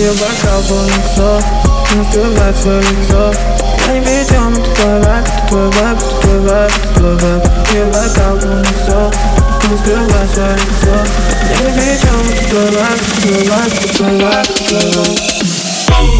Ее бокал полный иксов Не скрывает свое лицо Я не при чем, это твой вайб, это твой вайб, это твой вайб, это твой вайб Ее бокал полный иксов Не скрывает свое лицо Я не при чем, это твой вайб, это твой вайб, это твой вайб, это твой вайб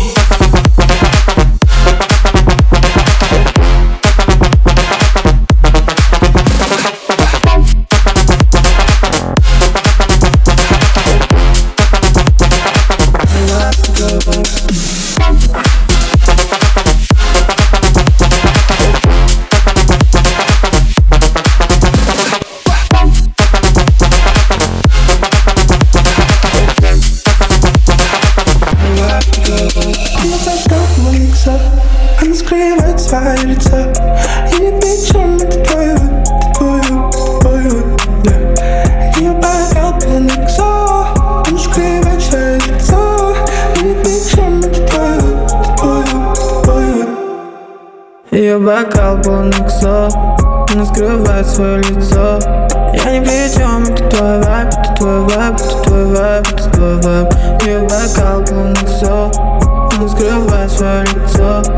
свое лицо И не причем это твой вот, твой вот, твой вот, да. Ее бокал полон иксо Она скрывает свое лицо. И не причем это твой вот, твой вот, твой вот Ее бокал полон иксов Она скрывает свое лицо. Я ни при чем, это твой вайб, это твой вайб, это твой вайб, это твой вайб Ее бокал полон иксов Она скрывает свое лицо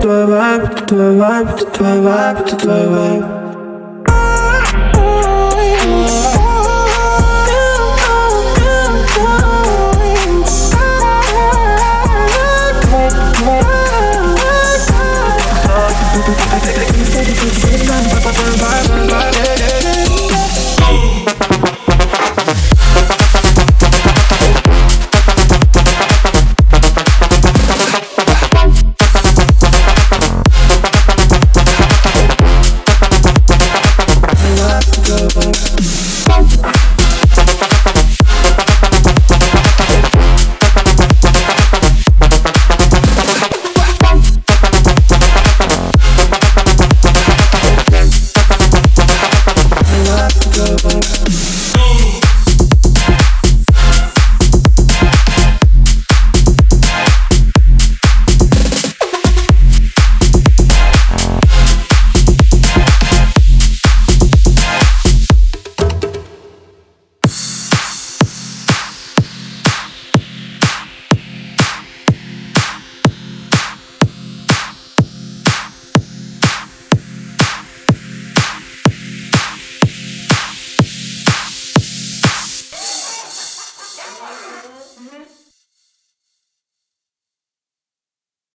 твой вайб, это твой вайб, это твой вайб, это твой вайб I take